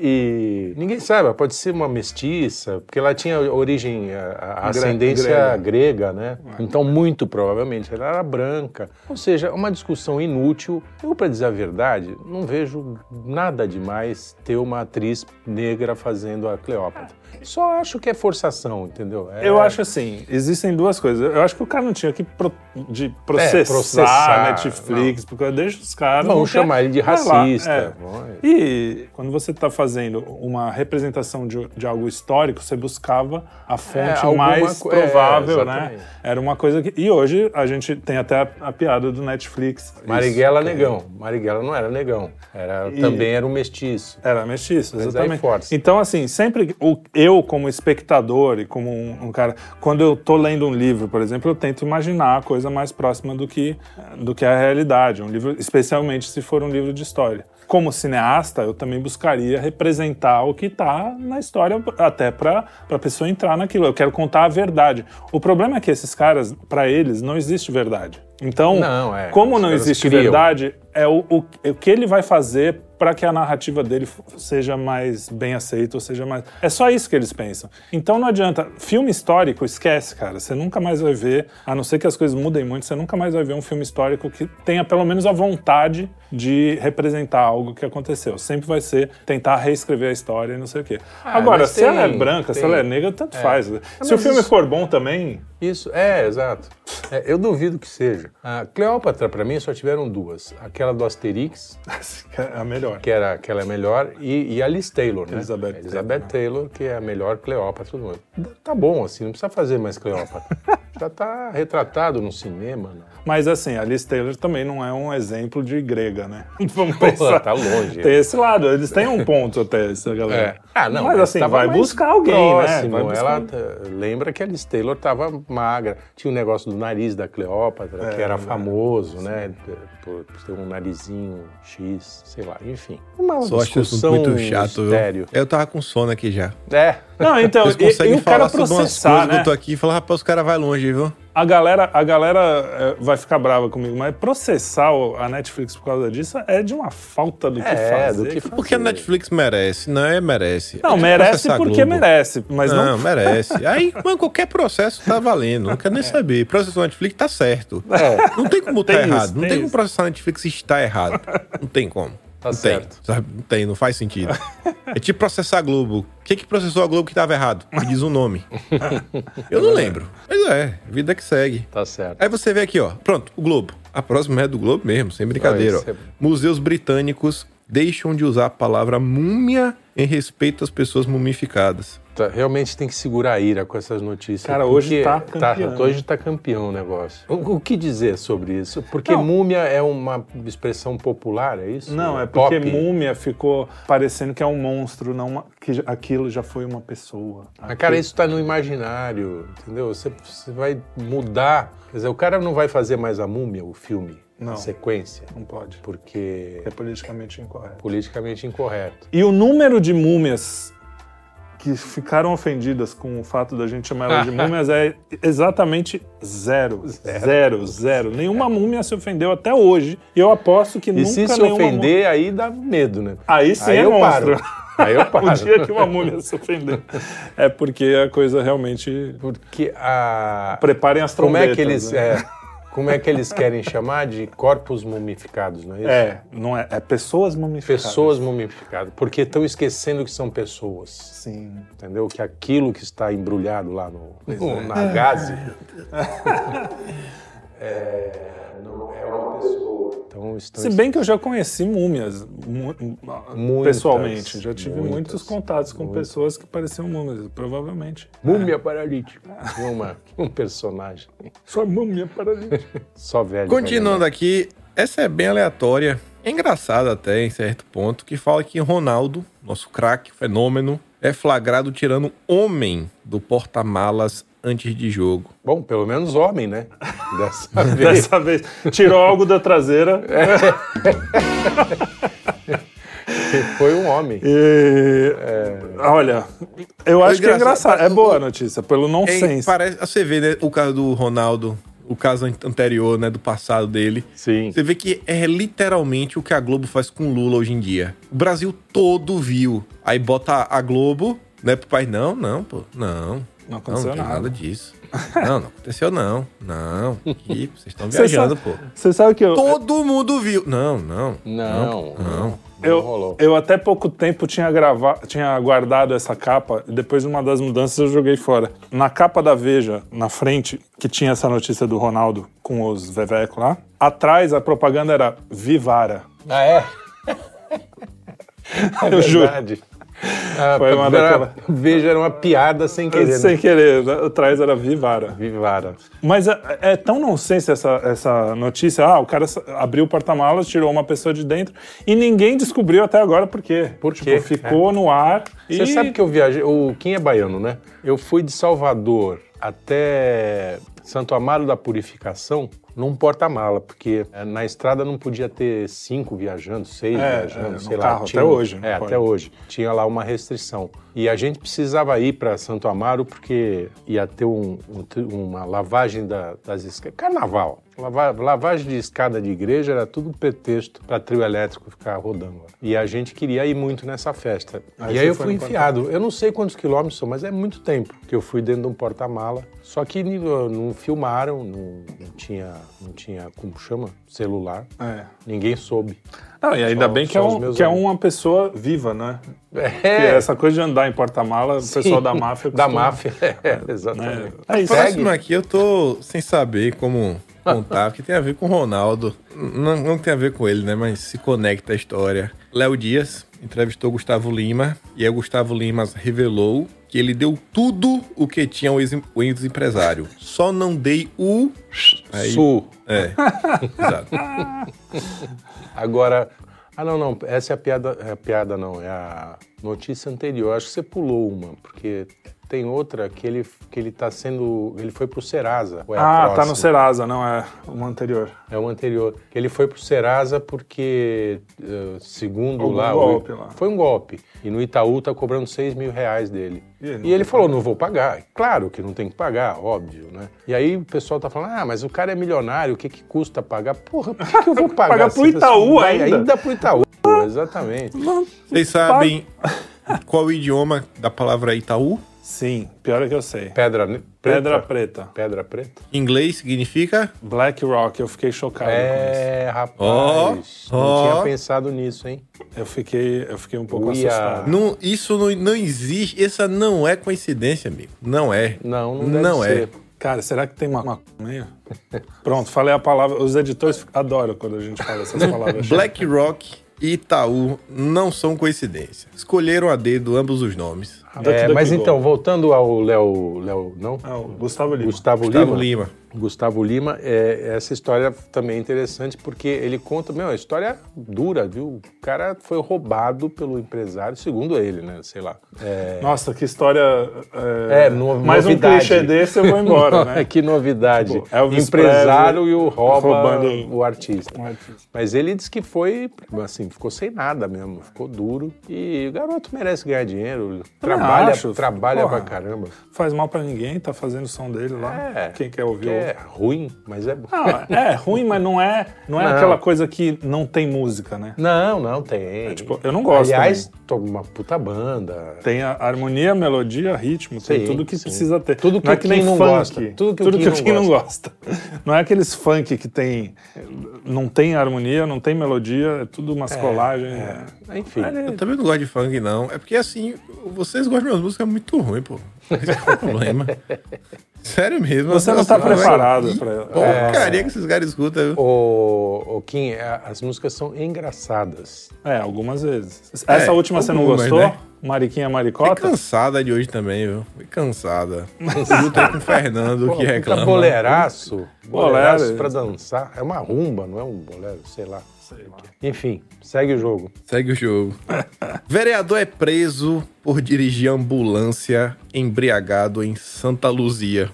E ninguém sabe, pode ser uma mestiça, porque ela tinha origem, a, a ascendência grega,
grega.
né? Então, muito provavelmente, ela era branca. Ou seja, uma discussão inútil. Eu, para dizer a verdade, não vejo nada demais ter uma atriz negra fazendo a Cleópatra. Só acho que é forçação, entendeu? É-
Eu acho assim, existem duas coisas. Eu acho que o cara não tinha que pro- de processar,
É, processar,
Netflix, porque deixa os caras.
Vão
não
chamar ele de racista.
é. E quando você está fazendo uma representação de, de algo histórico, você buscava a fonte
alguma
mais
co- é,
provável, né?
exatamente.
Era uma coisa que. E hoje a gente tem até a, a piada do Netflix.
Marighella
Isso,
negão. Marighella não era negão. Era,
E-
Também era um mestiço.
Era mestiço,
Mas aí
exatamente.
força.
Então, assim, sempre o, eu, como espectador e como um, um cara, quando eu tô lendo um livro, por exemplo, eu tento imaginar a coisa mais próxima do que, do que a realidade. Um livro, especialmente se for um livro de história. Como cineasta, eu também buscaria representar o que está na história, até para a pessoa entrar naquilo. Eu quero contar a verdade. O problema é que esses caras, para eles, não existe verdade. Então,
Não, é,
como não existe
criam.
verdade, é o, o, o que ele vai fazer para que a narrativa dele seja mais bem aceita, ou seja mais. É só isso que eles pensam. Então não adianta. Filme histórico, esquece, cara. Você nunca mais vai ver, a não ser que as coisas mudem muito, você nunca mais vai ver um filme histórico que tenha pelo menos a vontade de representar algo que aconteceu. Sempre vai ser tentar reescrever a história e não sei o quê.
Ah,
Agora, se ela é
tem-
branca, se
tem-
ela é negra, tanto faz. Se o filme
isso-
for bom também,
Isso, é, exato. É, eu duvido que seja. A Cleópatra, para mim, só tiveram duas. Aquela do Asterix,
é a melhor.
Que era aquela é melhor, e, e a Liz Taylor, né?
Elizabeth
Elizabeth Taylor, que é a melhor Cleópatra do mundo. Tá bom, assim, não precisa fazer mais Cleópatra. Já tá retratado no cinema, né?
Mas assim, a Liz Taylor também não é um exemplo de grega, né? Vamos
Pô,
pensar.
tá longe.
Tem esse lado, eles têm um ponto até, essa galera.
É. Ah, não,
mas assim,
tava
vai buscar alguém,
próximo.
né? Buscar...
Ela t- lembra que a Liz Taylor estava magra. Tinha o negócio do nariz da Cleópatra, que
É,
era
é,
famoso, né? Por, por ter um narizinho X, sei lá, enfim. Uma
Só acho isso
discussão
muito chato, viu?
estéreo.
Eu tava com sono aqui já.
É.
Não, então,
Vocês
e,
conseguem
e o cara
falar sobre umas
processar,
coisas que
né?
eu tô aqui e falar, rapaz, os caras vai longe, viu?
A galera, a galera é, vai ficar brava comigo, mas processar a Netflix por causa disso é de uma falta do que
É,
fazer.
do que fazer.
Porque a Netflix merece, não é merece.
Não,
É
merece
processar a
porque merece, mas não...
Não, merece. Aí, mano, qualquer processo tá valendo. Não quero nem saber. Processou a Netflix tá certo.
É,
Não tem como tá
Tem isso,
errado. não
tem
tem como
isso.
processar a Netflix está errado. Não tem como.
Tá
não
certo.
tem. Não tem, não faz sentido. É tipo processar a Globo. O que que processou a Globo que tava errado? Me diz o nome. Eu não lembro. Mas é, vida que segue.
tá certo.
Aí você vê aqui, ó. Pronto, o Globo. A próxima é do Globo mesmo, sem brincadeira. Ó.
é-
Museus britânicos deixam de usar a palavra múmia em respeito às pessoas mumificadas.
Tá, realmente tem que segurar a ira com essas notícias.
Cara, hoje
porque
tá campeão.
hoje tá campeão o negócio. O, o que dizer sobre isso? Porque
Não.
múmia é uma expressão popular, é isso?
Não, é porque
Pop?
múmia ficou parecendo que é um monstro, não uma- que aquilo já foi uma pessoa.
Mas, cara, isso tá no imaginário, entendeu? Você, você vai mudar. Quer dizer, o cara não vai fazer mais a múmia, o filme,
Não.
a sequência,
Não pode.
porque
É politicamente incorreto.
é politicamente incorreto.
E o número de múmias que ficaram ofendidas com o fato da gente chamar elas de múmias é exatamente zero. Zero, zero. Nenhuma múmia se ofendeu até hoje. E eu aposto que
E
nunca
se se
nenhuma múmia-
ofender, aí dá medo, né?
Aí sim
aí
é
eu
monstro.
paro. Aí eu paro.
o dia que uma múmia se ofender. É porque a coisa realmente...
Porque a...
Preparem as
Como
trombetas.
é que eles...
né?
é, como é que eles querem chamar de corpos mumificados, não é isso?
É, não é, é pessoas mumificadas.
Pessoas mumificadas. Porque estão esquecendo que são pessoas.
Sim.
Entendeu? Que aquilo que está embrulhado lá no, no-
é.
na gaze é, não é uma pessoa. Então estão
Se bem que eu já conheci múmias mu-
Muitas,
pessoalmente. Já tive
muitas,
muitos contatos com
muitas.
pessoas que pareciam múmias, provavelmente.
Múmia paralítica. Tinha uma, um personagem.
Sua múmia paralítica.
Só velho.
Continuando aqui, essa é bem aleatória. É engraçada até, em certo ponto, que fala que Ronaldo, nosso craque, fenômeno, é flagrado tirando homem do porta-malas antes de jogo.
Bom, pelo menos homem, né? Dessa vez.
Dessa vez. Tirou algo da traseira.
Foi um homem.
E, Olha, eu acho que é
engraçado.
É boa a notícia, pelo
É,
nonsense.
parece, você vê, né, o caso do Ronaldo, o caso an- anterior, né, do passado dele.
Sim.
Você vê que é literalmente o que a Globo faz com o Lula hoje em dia. O Brasil todo viu. Aí bota a Globo, né, pro pai, não, não, pô, não.
Não
Não,
aconteceu
não tem
nada.
nada disso. Não, não aconteceu não. Não, vocês estão viajando,
sabe-
pô.
Você sabe que eu,
Todo mundo viu. Não, não.
Não, não, não
eu,
rolou.
eu até pouco tempo tinha, grava, tinha guardado essa capa e depois de uma das mudanças eu joguei fora. Na capa da Veja, na frente, que tinha essa notícia do Ronaldo com os Vevecos lá, atrás a propaganda era Vivara.
Ah, é?
Eu juro.
Ah,
Foi uma
era-
daquela-
Veja, era uma piada sem querer.
Sem
né?
querer, né? atrás era Vivara.
Vivara.
Mas é, é tão nonsense essa, essa notícia. Ah, o cara abriu o porta-malas, tirou uma pessoa de dentro e ninguém descobriu até agora por quê.
Por
Tipo,
quê?
ficou no ar.
Você
e...
sabe que eu viajei. O Kim é baiano, né? Eu fui de Salvador até Santo Amaro da Purificação num porta-mala, porque eh, na estrada não podia ter cinco viajando, seis
É,
viajando,
é,
sei lá.
carro, até hoje,
É, até hoje. Tinha lá uma restrição. E a gente precisava ir para Santo Amaro porque ia ter um- um uma lavagem da- das escadas. Carnaval. Lava- lavagem de escada de igreja era tudo pretexto para trio elétrico ficar rodando. E a gente queria ir muito nessa festa.
Aí
e aí eu fui enfiado. Eu não sei quantos quilômetros são, mas é muito tempo que eu fui dentro de um porta-mala. Só que não filmaram, não, não tinha, não tinha, como chama? Celular.
É.
Ninguém soube.
Não, e ainda
Só-
bem que, é, um- que é uma pessoa viva, né?
É,
essa coisa de andar em porta-mala, o pessoal da máfia.
Da
costuma-
máfia, é, exatamente.
É isso.
Próximo aqui eu tô sem saber como contar, porque tem a ver com o Ronaldo. Não, não tem a ver com ele, né? Mas se conecta a história. Léo Dias entrevistou Gustavo Lima e aí o Gustavo Lima revelou que ele deu tudo o que tinha o ex- o ex-empresário. Só não dei o. Aí,
Sul.
É. Exato.
Agora. Ah, não, não. Essa é a piada. É a piada, não. É a notícia anterior. Acho que você pulou uma, porque tem outra que ele, que ele tá sendo. Ele foi pro Serasa. é
Ah, tá no? Serasa, não é o anterior.
É o anterior. Ele foi pro Serasa porque, eh, segundo
Algum
lá,
golpe
o-
lá.
Foi um golpe. E no Itaú tá cobrando 6 mil reais dele.
E ele
E ele falou, não vou pagar. Claro que não tem que pagar, óbvio, né? E aí o pessoal tá falando, ah, mas o cara é milionário, o que que custa pagar? Porra, por que, que eu vou pagar?
Pagar pro Itaú ainda?
Ainda pro Itaú, exatamente.
Vocês sabem qual o idioma da palavra Itaú?
Sim, pior é que eu sei.
Pedra ne-
Pedra
preta.
preta.
Pedra preta?
Em inglês significa
Black Rock, eu fiquei chocado com
É, rapaz.
Ó,
não
ó.
tinha pensado nisso, hein?
isso. Eu fiquei, eu fiquei um pouco
Uia.
assustado.
Não, isso não, não existe. Essa não é coincidência, amigo. Não é.
Não, não deve
Não é.
ser.
Cara, será que tem uma, uma meio? Pronto, falei a palavra. Os editores adoram quando a gente fala essas palavras.
BlackRock e Itaú não são coincidência. Escolheram a dedo ambos os nomes.
É, mas então, voltando ao Léo. Léo não?
Ah, o Gustavo Lima.
Gustavo,
Gustavo
Lima.
Lima.
Gustavo Lima, é, essa história também é interessante porque ele conta, meu, a história dura, viu? O cara foi roubado pelo empresário, segundo ele, né? Sei lá. É,
Nossa, que história. É,
É, no-
mais um
novidade.
clichê desse eu vou embora, né?
que novidade.
Tipo, Elvis
empresário
Presley
e o rouba
roubando-
o artista.
Um artista.
Mas ele disse que foi, assim, ficou sem nada mesmo, ficou duro. E o garoto merece ganhar dinheiro, trabalha,
acho.
trabalha
Porra.
pra caramba.
Faz mal pra ninguém, tá fazendo o som dele lá.
É.
Quem quer ouvir,
Que é ruim, mas é bom.
É ruim, mas não é, não é
Não.
aquela coisa que não tem música, né?
Não, não tem.
tipo, eu não gosto
Aliás, tô uma puta banda.
Tem a harmonia, melodia, ritmo, tem
Sim,
tudo que
sim.
precisa ter.
Tudo que
não é que nem
não
funk.
gosta. Tudo que o Kim
que
não
não gosta. Não é aqueles funk que tem não tem harmonia, não tem melodia, é tudo umas colagens. é.
Enfim.
Eu também não gosto de funk, não. É porque, assim, vocês gostam de umas músicas muito ruins, pô. Esse é o problema. Sério mesmo.
Você não tá preparado pra-
Porcaria que esses caras escutam. viu?
O, o Kim, as músicas são engraçadas.
É, algumas vezes. Essa última você não gostou?
né?
Mariquinha Maricota?
cansada de hoje também, viu? Fui cansada. Luta com o Fernando, que reclama.
boleraço. Boleraço
Bolero.
pra dançar. É uma rumba, não é um bolero, sei lá. Enfim, segue o jogo.
Segue o jogo. Vereador é preso por dirigir ambulância embriagado em Santa Luzia.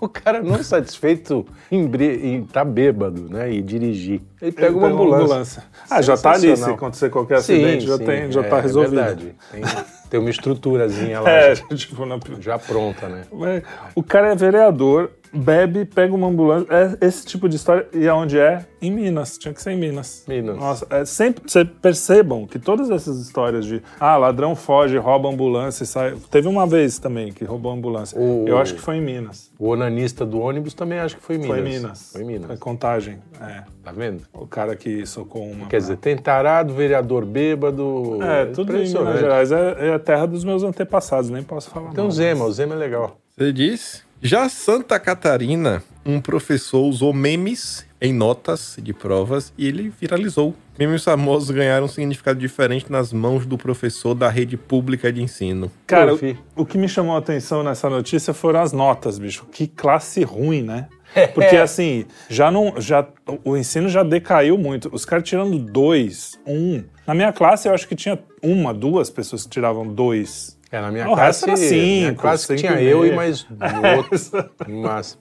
O cara não satisfeito em, em tá bêbado, né? E dirigir. Ele pega
Ele
uma
pega
ambulância.
Ah, já tá ali. Se acontecer qualquer
Sim,
acidente, já,
sim,
tem, já
é,
tá resolvido.
É verdade. Tem, tem uma estruturazinha lá
É,
já,
tipo, na...
já pronta, né?
Mas O cara é vereador, bebe, pega uma ambulância. É esse tipo de história. E aonde é? Em Minas. Tinha que ser em Minas.
Minas.
Nossa, é sempre. Você percebam que todas essas histórias de ah, ladrão foge, rouba ambulância e sai. Teve uma vez também que roubou ambulância.
O-
Eu acho que foi em Minas.
O onanista do ônibus também acho que foi em Minas.
Foi em Minas.
Foi em Minas.
Foi contagem. É.
Tá vendo?
O cara que socou uma.
Quer dizer, tem tarado, vereador bêbado.
É, tudo em Minas. Gerais é, é a terra dos meus antepassados, nem posso falar.
Tem o
mal.
Zema, o Zema é legal.
Você disse? Já Santa Catarina, um professor usou memes em notas de provas e ele viralizou. Memes famosos ganharam um significado diferente nas mãos do professor da rede pública de ensino.
Cara, o, o que me chamou a atenção nessa notícia foram as notas, bicho. Que classe ruim, né? Porque assim, já não. Já, o ensino já decaiu muito. Os caras tirando dois, um. Na minha classe, eu acho que tinha uma, duas pessoas que tiravam dois.
É, na minha
O
classe,
era cinco,
tinha eu e mais outro. Mas,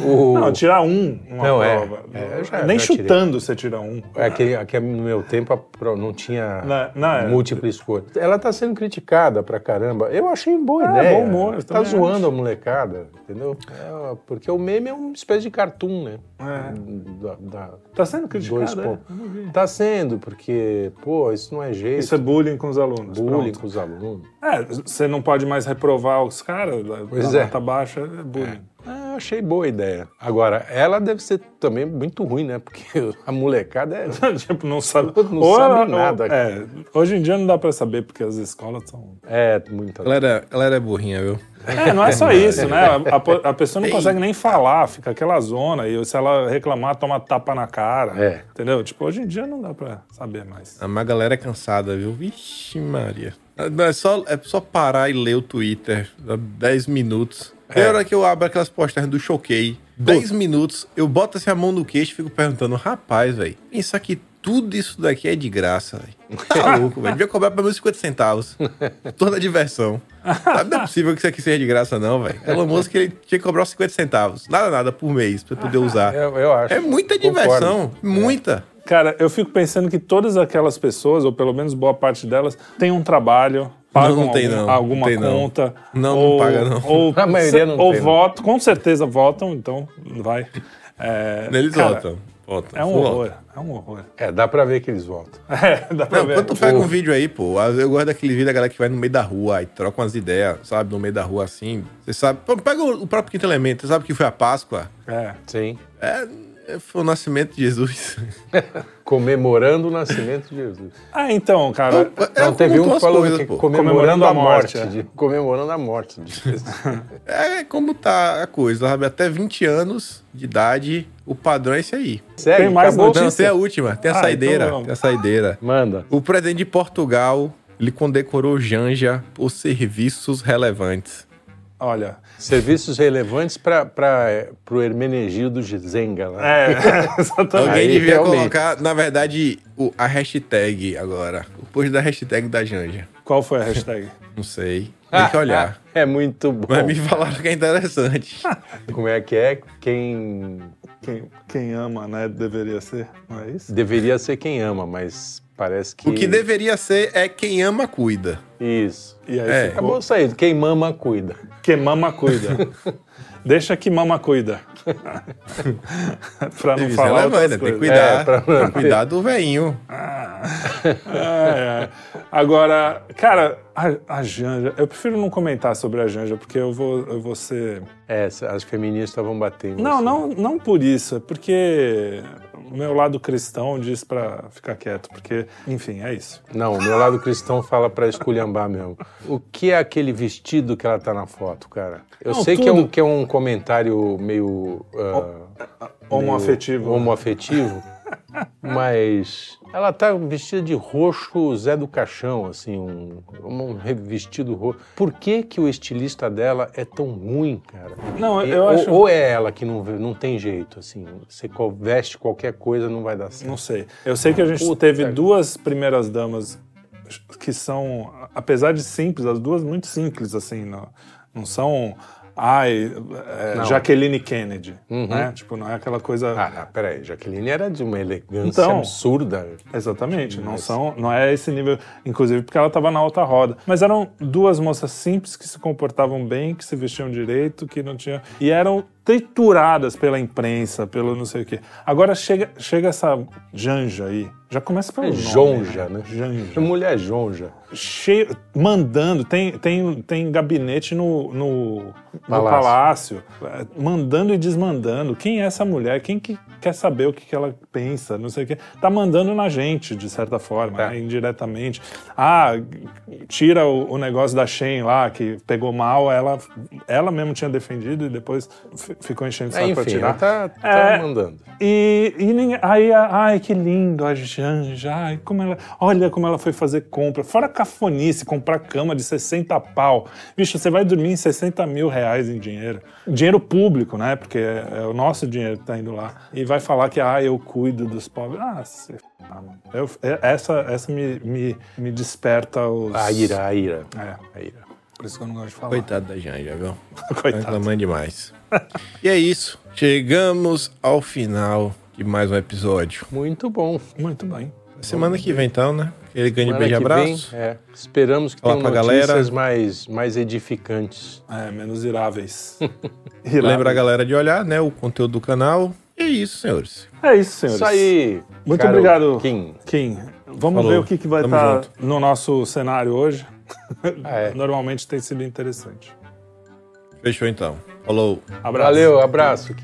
o,
Não, tirar um numa
Não, é.
prova.
É, eu já-
Nem
já
chutando você tira um.
é que, é que no meu tempo não tinha
Não, não, é.
múltipla escolha. Ela tá sendo criticada pra caramba. Eu achei boa
É,
ideia.
bom humor,
Tá zoando a molecada, entendeu? É, porque o meme é uma espécie de cartoon, né?
É.
Da, da-
Tá sendo
dois
criticado, é?
Tá sendo, porque, pô, isso não é jeito.
Isso é bullying com os alunos.
bullying
pronto.
com os alunos.
É, você não pode mais reprovar os caras,
Pois
da
é.
nota baixa, é bullying.
Ah, achei boa a ideia. Agora, ela deve ser também muito ruim, né? Porque a molecada é.
tipo, não sabe,
Não sabe nada.
é, hoje em dia não dá pra saber, porque as escolas são...
É, muita.
Galera, galera é burrinha, viu?
É, não é só isso, né? A, a pessoa não consegue nem falar, fica aquela zona, e se ela reclamar, toma tapa na cara.
É.
Entendeu? Tipo, hoje em dia não dá pra saber mais.
A galera é cansada, viu? Vixe, Maria. É só, é só parar e ler o Twitter. dá 10 minutos. Tem hora que eu abro aquelas postagens do Choquei. 10 minutos, eu boto assim a mão no queixo e fico perguntando, rapaz, velho, pensar que tudo isso daqui é de graça, velho. Tá louco, velho. Devia cobrar pelo menos 50 centavos. Toda a diversão. Sabe, não é possível que isso aqui seja de graça, não, velho. Elon Musk ele tinha que cobrar os 50 centavos. Nada, nada por mês pra poder usar.
Eu, eu acho.
É muita
Concordo.
diversão. Muita.
Cara, eu fico pensando que todas aquelas pessoas, ou pelo menos boa parte delas, têm um trabalho, pagam
não tem,
algum-
não.
alguma
Não tem, não.
conta.
Não, não
ou,
paga, não.
Ou,
A maioria não
ou
tem, não.
votam, com certeza votam, então vai. É,
Eles
cara,
votam. votam.
É um
Votam.
horror, é um horror.
É, dá pra ver que eles voltam.
É, dá pra
Não,
ver.
quando tu pega um vídeo aí, pô, eu gosto daquele vídeo da galera que vai no meio da rua e troca umas ideias, sabe? No meio da rua assim. Você sabe. Pô, Pega o próprio quinto elemento, você sabe que foi a Páscoa?
É.
Sim.
É, foi o nascimento de Jesus.
Comemorando o nascimento de Jesus.
Ah, então, cara.
É
Não, teve um que falou
coisas,
que
pô.
comemorando, a morte.
é.
de- comemorando a morte de Jesus.
É como tá a coisa, sabe? Até 20 anos de idade, o padrão é esse aí.
Segue,
Tem mais
acabou?
notícia?
Não, tem a última, tem a
Ah,
saideira.
então
tem a saideira.
Manda.
O presidente de Portugal, ele condecorou Janja por serviços relevantes.
Olha.
Serviços relevantes para o Hermenegildo Zenga. Lá.
É, exatamente.
Alguém
Aí,
devia
realmente.
colocar, na verdade, o- a hashtag agora. O post da hashtag da Janja.
Qual foi a hashtag?
Não sei. Tem que olhar.
É muito bom.
Mas me falaram que é interessante.
Como é que é? Quem
Quem, quem ama, né? Deveria ser, não é isso?
deveria ser quem ama, mas parece que.
O que deveria ser é quem ama, cuida.
Isso.
E aí
É.
ficou.
Acabou saindo. Quem mama, cuida.
Que mama cuida. Deixa que mama cuida. pra não
Serviço
falar
relevante,
outras
né? Tem que cuidar.
É, pra-
que cuidar do veinho.
É, é. Agora, cara, a, a Janja, eu prefiro não comentar sobre a Janja, porque eu vou, eu vou ser.
É, as feministas vão bater. em
Não,
você.
não, não por isso, é porque o meu lado cristão diz pra ficar quieto, porque, enfim, é isso.
Não, o meu lado cristão fala pra esculhambar mesmo. O que é aquele vestido que ela tá na foto, cara? Eu
Não,
sei que é, um, que é um comentário meio. ah,
Homoafetivo.
meio homoafetivo. Mas ela tá vestida de roxo Zé do Caixão, assim, um, um vestido roxo. Por que, que o estilista dela é tão ruim, cara?
Não,
E-
eu
ou,
acho.
ou é ela que não, não tem jeito, assim. Você veste qualquer coisa, não vai dar certo.
Não sei. Eu sei que a gente
Puta.
teve duas primeiras damas que são, apesar de simples, as duas muito simples, assim, não, não são. Ai, é. Jaqueline Kennedy,
Uhum.
né? Tipo, não é aquela coisa.
Ah, peraí, Jaqueline era de uma elegância
Então.
absurda.
Exatamente, não são, não é esse nível, inclusive porque ela estava na alta roda. Mas eram duas moças simples que se comportavam bem, que se vestiam direito, que não tinham e eram trituradas pela imprensa, pelo não sei o quê. Agora chega, chega essa Janja aí, já começa pelo
É
nome,
jonja, né?
Janja.
Mulher jonja.
Cheio, mandando, tem, tem, tem gabinete no, no, no
Palácio.
palácio, é, mandando e desmandando. Quem é essa mulher? Quem que quer saber o que, que ela pensa? Não sei o quê. Tá mandando na gente, de certa forma,
É.
né, indiretamente. Ah, tira o, o negócio da Shen lá, que pegou mal, ela, ela mesmo tinha defendido e depois ficou enchendo o
É,
saco pra tirar.
ela tá, tá
É.
mandando.
E, e ninguém, aí, ai, que lindo, a Janja, ai, como ela, olha como ela foi fazer compra. Fora cafonice, comprar cama de 60 pau. Bicho, você vai dormir em 60 mil reais em dinheiro. Dinheiro público, né? Porque é, é o nosso dinheiro que tá indo lá. E vai falar que, ah, eu cuido dos pobres. Ah, você... ah, mano. Eu- é- essa essa me, me, me desperta os...
A ira, a ira.
É,
A ira.
por isso que eu não gosto de falar.
Coitado da Janja, viu?
Coitado.
reclamando demais. e é isso. Chegamos ao final de mais um episódio.
Muito bom.
Muito bem.
Semana que vem, então, né? Ele ganha
Semana
beijo e
que vem,
abraço.
é, esperamos que
Fala
tenham notícias
galera.
mais, mais edificantes.
É, menos iráveis.
Lembra a galera de olhar, né? O conteúdo do canal. E é isso, senhores.
É isso, senhores.
Isso aí.
Muito
caro
obrigado,
Kim.
Kim. Vamos
Falou.
ver o que, que vai
Tamo
estar
junto.
no nosso cenário hoje.
É.
Normalmente tem sido interessante.
Fechou então. Falou.
Abraço.
Valeu, abraço.